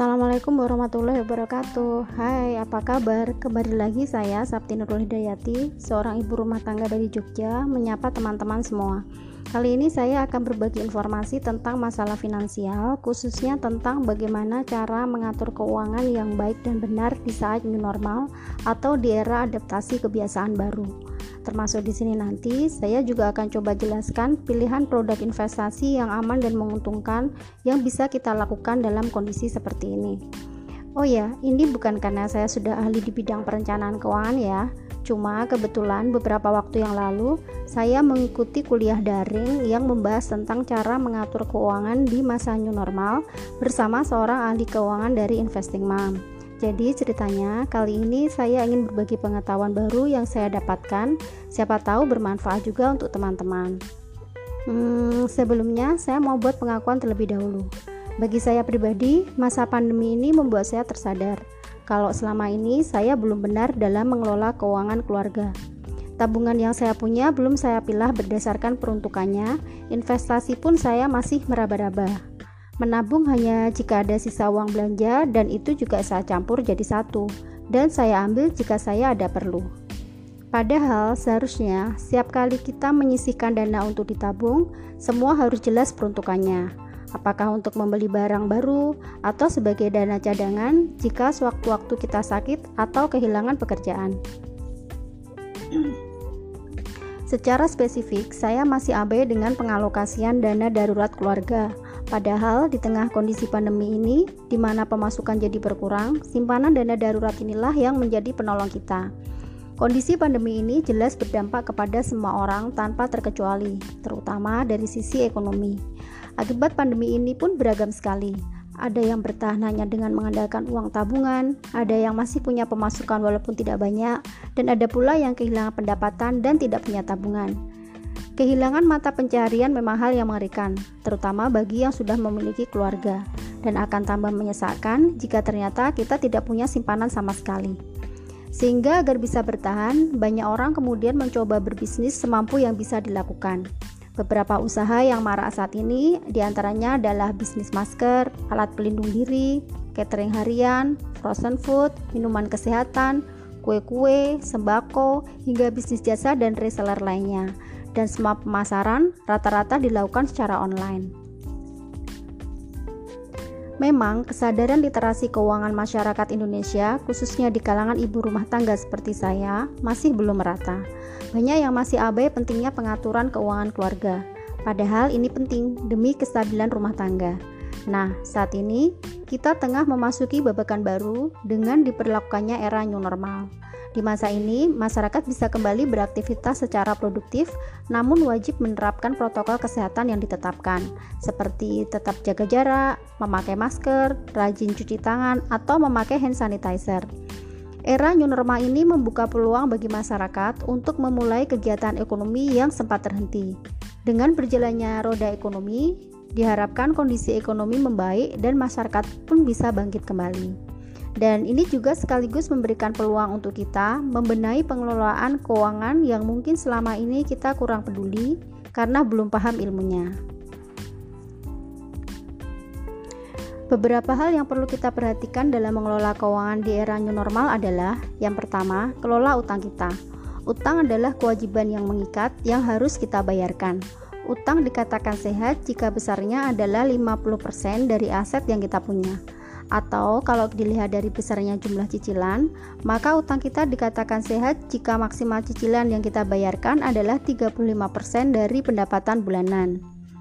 Assalamualaikum warahmatullahi wabarakatuh. Hai apa kabar? Kembali lagi saya Sabti Nurul Hidayati seorang ibu rumah tangga dari Jogja menyapa teman-teman semua. Kali ini saya akan berbagi informasi tentang masalah finansial khususnya tentang bagaimana cara mengatur keuangan yang baik dan benar di saat new normal atau di era adaptasi kebiasaan baru Termasuk di sini nanti saya juga akan coba jelaskan pilihan produk investasi yang aman dan menguntungkan yang bisa kita lakukan dalam kondisi seperti ini. Oh ya, ini bukan karena saya sudah ahli di bidang perencanaan keuangan ya. Cuma kebetulan beberapa waktu yang lalu saya mengikuti kuliah daring yang membahas tentang cara mengatur keuangan di masa new normal bersama seorang ahli keuangan dari Investing Mom. Jadi ceritanya kali ini saya ingin berbagi pengetahuan baru yang saya dapatkan, siapa tahu bermanfaat juga untuk teman-teman. Hmm, sebelumnya saya mau buat pengakuan terlebih dahulu. Bagi saya pribadi, masa pandemi ini membuat saya tersadar kalau selama ini saya belum benar dalam mengelola keuangan keluarga. Tabungan yang saya punya belum saya pilah berdasarkan peruntukannya, investasi pun saya masih meraba-raba. Menabung hanya jika ada sisa uang belanja dan itu juga saya campur jadi satu dan saya ambil jika saya ada perlu. Padahal seharusnya setiap kali kita menyisihkan dana untuk ditabung, semua harus jelas peruntukannya. Apakah untuk membeli barang baru atau sebagai dana cadangan jika sewaktu-waktu kita sakit atau kehilangan pekerjaan. Secara spesifik, saya masih abai dengan pengalokasian dana darurat keluarga Padahal di tengah kondisi pandemi ini, di mana pemasukan jadi berkurang, simpanan dana darurat inilah yang menjadi penolong kita. Kondisi pandemi ini jelas berdampak kepada semua orang tanpa terkecuali, terutama dari sisi ekonomi. Akibat pandemi ini pun beragam sekali. Ada yang bertahan hanya dengan mengandalkan uang tabungan, ada yang masih punya pemasukan walaupun tidak banyak, dan ada pula yang kehilangan pendapatan dan tidak punya tabungan. Kehilangan mata pencarian memang hal yang mengerikan, terutama bagi yang sudah memiliki keluarga, dan akan tambah menyesalkan jika ternyata kita tidak punya simpanan sama sekali. Sehingga agar bisa bertahan, banyak orang kemudian mencoba berbisnis semampu yang bisa dilakukan. Beberapa usaha yang marak saat ini di antaranya adalah bisnis masker, alat pelindung diri, catering harian, frozen food, minuman kesehatan, kue-kue, sembako, hingga bisnis jasa dan reseller lainnya dan semua pemasaran rata-rata dilakukan secara online. Memang, kesadaran literasi keuangan masyarakat Indonesia, khususnya di kalangan ibu rumah tangga seperti saya, masih belum merata. Banyak yang masih abai pentingnya pengaturan keuangan keluarga, padahal ini penting demi kestabilan rumah tangga. Nah, saat ini kita tengah memasuki babakan baru dengan diperlakukannya era new normal. Di masa ini, masyarakat bisa kembali beraktivitas secara produktif, namun wajib menerapkan protokol kesehatan yang ditetapkan, seperti tetap jaga jarak, memakai masker, rajin cuci tangan, atau memakai hand sanitizer. Era new normal ini membuka peluang bagi masyarakat untuk memulai kegiatan ekonomi yang sempat terhenti. Dengan berjalannya roda ekonomi, diharapkan kondisi ekonomi membaik dan masyarakat pun bisa bangkit kembali. Dan ini juga sekaligus memberikan peluang untuk kita membenahi pengelolaan keuangan yang mungkin selama ini kita kurang peduli karena belum paham ilmunya. Beberapa hal yang perlu kita perhatikan dalam mengelola keuangan di era new normal adalah yang pertama, kelola utang kita. Utang adalah kewajiban yang mengikat yang harus kita bayarkan. Utang dikatakan sehat jika besarnya adalah 50% dari aset yang kita punya atau kalau dilihat dari besarnya jumlah cicilan, maka utang kita dikatakan sehat jika maksimal cicilan yang kita bayarkan adalah 35% dari pendapatan bulanan.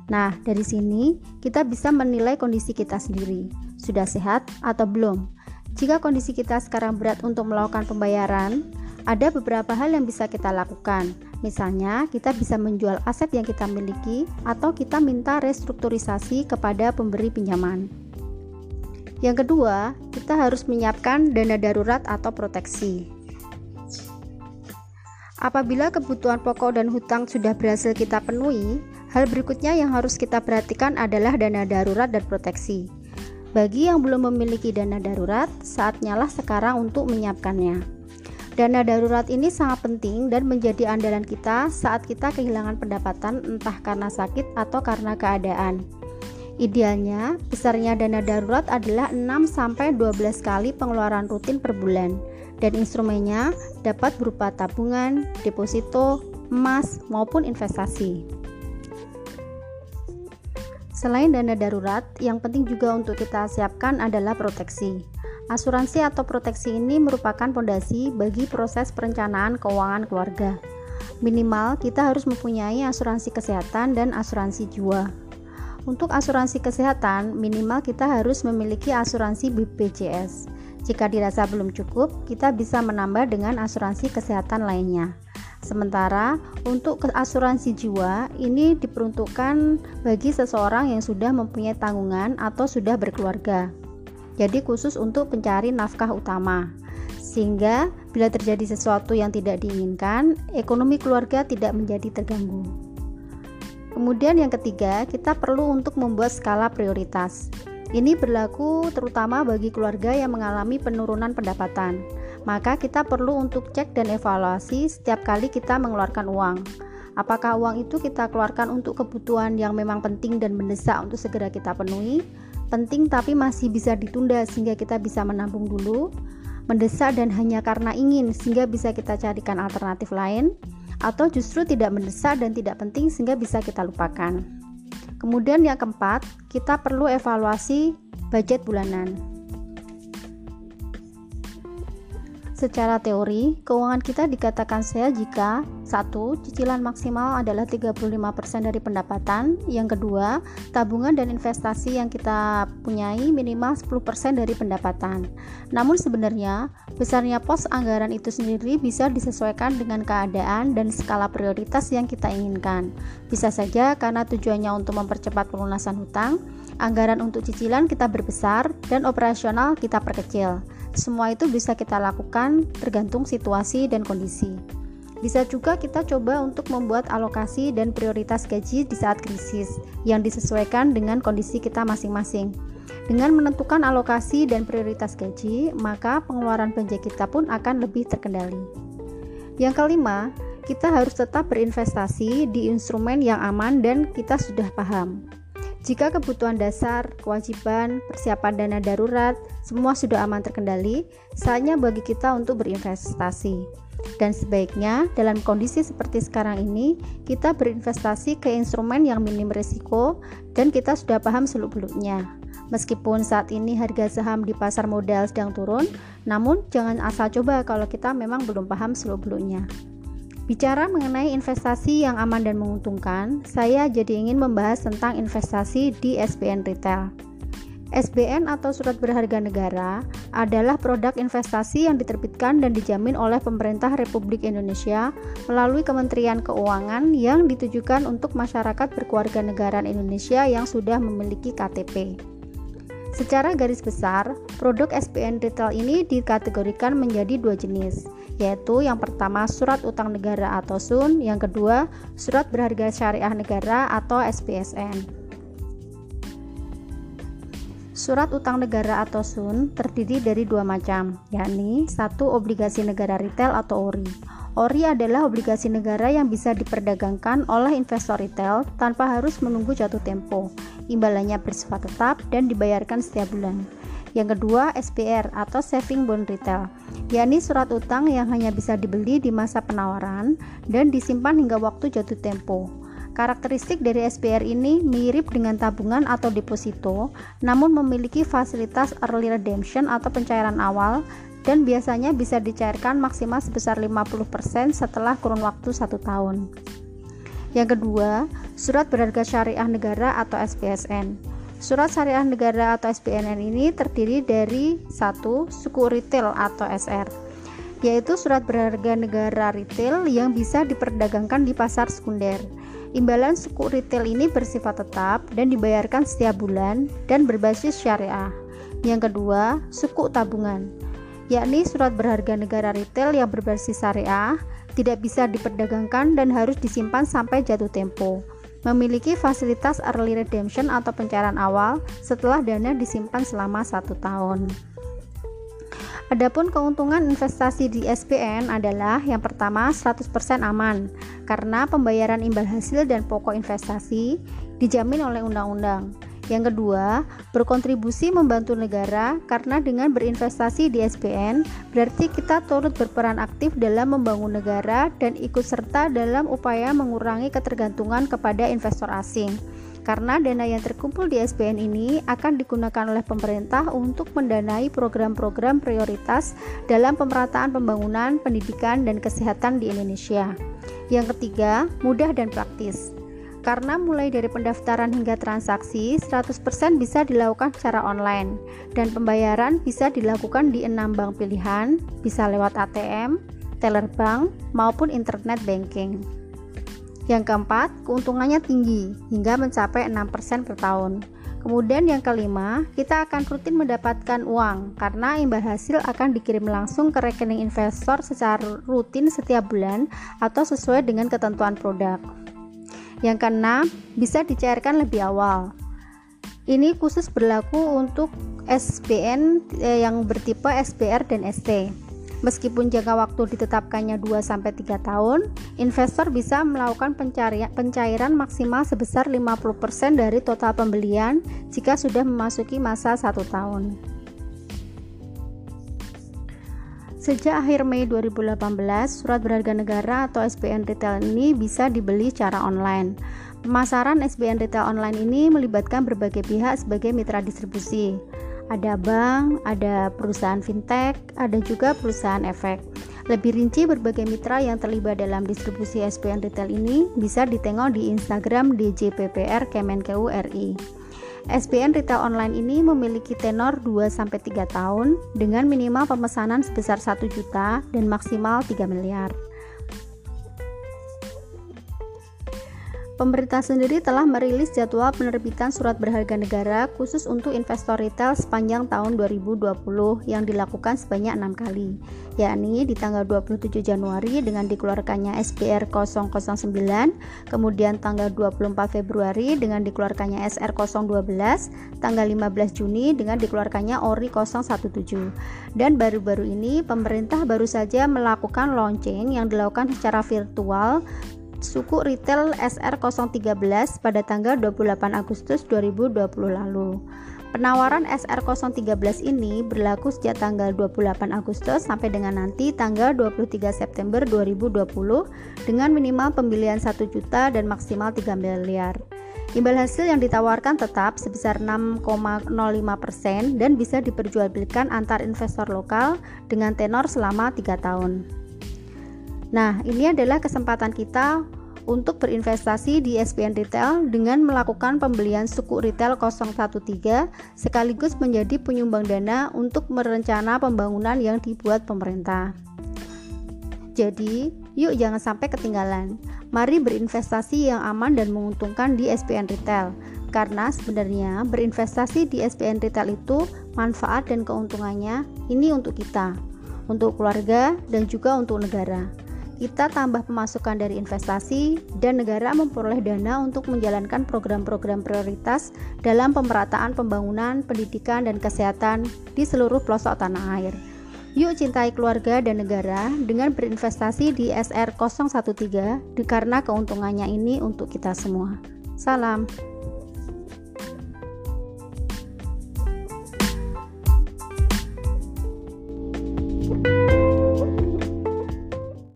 Nah, dari sini kita bisa menilai kondisi kita sendiri, sudah sehat atau belum. Jika kondisi kita sekarang berat untuk melakukan pembayaran, ada beberapa hal yang bisa kita lakukan. Misalnya, kita bisa menjual aset yang kita miliki atau kita minta restrukturisasi kepada pemberi pinjaman. Yang kedua, kita harus menyiapkan dana darurat atau proteksi. Apabila kebutuhan pokok dan hutang sudah berhasil kita penuhi, hal berikutnya yang harus kita perhatikan adalah dana darurat dan proteksi. Bagi yang belum memiliki dana darurat, saatnya lah sekarang untuk menyiapkannya. Dana darurat ini sangat penting dan menjadi andalan kita saat kita kehilangan pendapatan entah karena sakit atau karena keadaan. Idealnya, besarnya dana darurat adalah 6 sampai 12 kali pengeluaran rutin per bulan dan instrumennya dapat berupa tabungan, deposito, emas maupun investasi. Selain dana darurat, yang penting juga untuk kita siapkan adalah proteksi. Asuransi atau proteksi ini merupakan fondasi bagi proses perencanaan keuangan keluarga. Minimal kita harus mempunyai asuransi kesehatan dan asuransi jiwa. Untuk asuransi kesehatan, minimal kita harus memiliki asuransi BPJS. Jika dirasa belum cukup, kita bisa menambah dengan asuransi kesehatan lainnya. Sementara untuk asuransi jiwa ini diperuntukkan bagi seseorang yang sudah mempunyai tanggungan atau sudah berkeluarga. Jadi khusus untuk pencari nafkah utama. Sehingga bila terjadi sesuatu yang tidak diinginkan, ekonomi keluarga tidak menjadi terganggu. Kemudian yang ketiga, kita perlu untuk membuat skala prioritas. Ini berlaku terutama bagi keluarga yang mengalami penurunan pendapatan. Maka kita perlu untuk cek dan evaluasi setiap kali kita mengeluarkan uang. Apakah uang itu kita keluarkan untuk kebutuhan yang memang penting dan mendesak untuk segera kita penuhi? Penting tapi masih bisa ditunda sehingga kita bisa menabung dulu. Mendesak dan hanya karena ingin sehingga bisa kita carikan alternatif lain atau justru tidak mendesak dan tidak penting sehingga bisa kita lupakan. Kemudian yang keempat, kita perlu evaluasi budget bulanan. Secara teori, keuangan kita dikatakan sehat jika satu, Cicilan maksimal adalah 35% dari pendapatan. Yang kedua, tabungan dan investasi yang kita punyai minimal 10% dari pendapatan. Namun sebenarnya, besarnya pos anggaran itu sendiri bisa disesuaikan dengan keadaan dan skala prioritas yang kita inginkan. Bisa saja karena tujuannya untuk mempercepat pelunasan hutang Anggaran untuk cicilan kita berbesar dan operasional kita perkecil semua itu bisa kita lakukan tergantung situasi dan kondisi. Bisa juga kita coba untuk membuat alokasi dan prioritas gaji di saat krisis yang disesuaikan dengan kondisi kita masing-masing. Dengan menentukan alokasi dan prioritas gaji, maka pengeluaran belanja kita pun akan lebih terkendali. Yang kelima, kita harus tetap berinvestasi di instrumen yang aman dan kita sudah paham. Jika kebutuhan dasar, kewajiban, persiapan dana darurat, semua sudah aman terkendali, saatnya bagi kita untuk berinvestasi. Dan sebaiknya dalam kondisi seperti sekarang ini, kita berinvestasi ke instrumen yang minim risiko dan kita sudah paham seluk-beluknya. Meskipun saat ini harga saham di pasar modal sedang turun, namun jangan asal coba kalau kita memang belum paham seluk-beluknya. Bicara mengenai investasi yang aman dan menguntungkan, saya jadi ingin membahas tentang investasi di SBN Retail. SBN atau Surat Berharga Negara adalah produk investasi yang diterbitkan dan dijamin oleh pemerintah Republik Indonesia melalui Kementerian Keuangan yang ditujukan untuk masyarakat berkeluarga negaraan Indonesia yang sudah memiliki KTP. Secara garis besar, produk SBN retail ini dikategorikan menjadi dua jenis, yaitu yang pertama surat utang negara atau SUN, yang kedua surat berharga syariah negara atau SPSN. Surat utang negara atau SUN terdiri dari dua macam, yakni satu obligasi negara retail atau ORI. ORI adalah obligasi negara yang bisa diperdagangkan oleh investor retail tanpa harus menunggu jatuh tempo, imbalannya bersifat tetap dan dibayarkan setiap bulan. Yang kedua, SPR atau Saving Bond Retail, yakni surat utang yang hanya bisa dibeli di masa penawaran dan disimpan hingga waktu jatuh tempo. Karakteristik dari SPR ini mirip dengan tabungan atau deposito, namun memiliki fasilitas early redemption atau pencairan awal dan biasanya bisa dicairkan maksimal sebesar 50% setelah kurun waktu satu tahun. Yang kedua, surat berharga syariah negara atau SPSN. Surat syariah negara atau SPNN ini terdiri dari satu suku retail atau SR, yaitu surat berharga negara retail yang bisa diperdagangkan di pasar sekunder. Imbalan suku retail ini bersifat tetap dan dibayarkan setiap bulan dan berbasis syariah. Yang kedua, suku tabungan, yakni surat berharga negara retail yang berbasis syariah tidak bisa diperdagangkan dan harus disimpan sampai jatuh tempo. Memiliki fasilitas early redemption atau pencairan awal setelah dana disimpan selama satu tahun. Adapun keuntungan investasi di SPN adalah yang pertama 100% aman karena pembayaran imbal hasil dan pokok investasi dijamin oleh undang-undang. Yang kedua, berkontribusi membantu negara karena dengan berinvestasi di SBN berarti kita turut berperan aktif dalam membangun negara dan ikut serta dalam upaya mengurangi ketergantungan kepada investor asing. Karena dana yang terkumpul di SBN ini akan digunakan oleh pemerintah untuk mendanai program-program prioritas dalam pemerataan pembangunan, pendidikan, dan kesehatan di Indonesia. Yang ketiga, mudah dan praktis karena mulai dari pendaftaran hingga transaksi 100% bisa dilakukan secara online dan pembayaran bisa dilakukan di enam bank pilihan, bisa lewat ATM, teller bank, maupun internet banking. Yang keempat, keuntungannya tinggi hingga mencapai 6% per tahun. Kemudian yang kelima, kita akan rutin mendapatkan uang karena imbal hasil akan dikirim langsung ke rekening investor secara rutin setiap bulan atau sesuai dengan ketentuan produk. Yang keenam, bisa dicairkan lebih awal. Ini khusus berlaku untuk SBN eh, yang bertipe SBR dan ST. Meskipun jangka waktu ditetapkannya 2-3 tahun, investor bisa melakukan pencairan maksimal sebesar 50% dari total pembelian jika sudah memasuki masa 1 tahun. Sejak akhir Mei 2018, surat berharga negara atau SBN retail ini bisa dibeli secara online. Pemasaran SBN retail online ini melibatkan berbagai pihak sebagai mitra distribusi. Ada bank, ada perusahaan fintech, ada juga perusahaan efek. Lebih rinci berbagai mitra yang terlibat dalam distribusi SBN retail ini bisa ditengok di Instagram DJPPR Kemenkeu RI. SBN retail online ini memiliki tenor 2-3 tahun dengan minimal pemesanan sebesar 1 juta dan maksimal 3 miliar. Pemerintah sendiri telah merilis jadwal penerbitan surat berharga negara khusus untuk investor retail sepanjang tahun 2020 yang dilakukan sebanyak enam kali, yakni di tanggal 27 Januari dengan dikeluarkannya SBR 009, kemudian tanggal 24 Februari dengan dikeluarkannya SR 012, tanggal 15 Juni dengan dikeluarkannya ORI 017. Dan baru-baru ini pemerintah baru saja melakukan launching yang dilakukan secara virtual suku retail SR013 pada tanggal 28 Agustus 2020 lalu. Penawaran SR013 ini berlaku sejak tanggal 28 Agustus sampai dengan nanti tanggal 23 September 2020 dengan minimal pembelian 1 juta dan maksimal 3 miliar. Imbal hasil yang ditawarkan tetap sebesar 6,05% dan bisa diperjualbelikan antar investor lokal dengan tenor selama 3 tahun. Nah, ini adalah kesempatan kita untuk berinvestasi di SBN Retail dengan melakukan pembelian suku retail 013 sekaligus menjadi penyumbang dana untuk merencana pembangunan yang dibuat pemerintah. Jadi, yuk jangan sampai ketinggalan. Mari berinvestasi yang aman dan menguntungkan di SBN Retail. Karena sebenarnya berinvestasi di SBN Retail itu manfaat dan keuntungannya ini untuk kita, untuk keluarga dan juga untuk negara kita tambah pemasukan dari investasi dan negara memperoleh dana untuk menjalankan program-program prioritas dalam pemerataan pembangunan, pendidikan, dan kesehatan di seluruh pelosok tanah air. Yuk cintai keluarga dan negara dengan berinvestasi di SR013 karena keuntungannya ini untuk kita semua. Salam.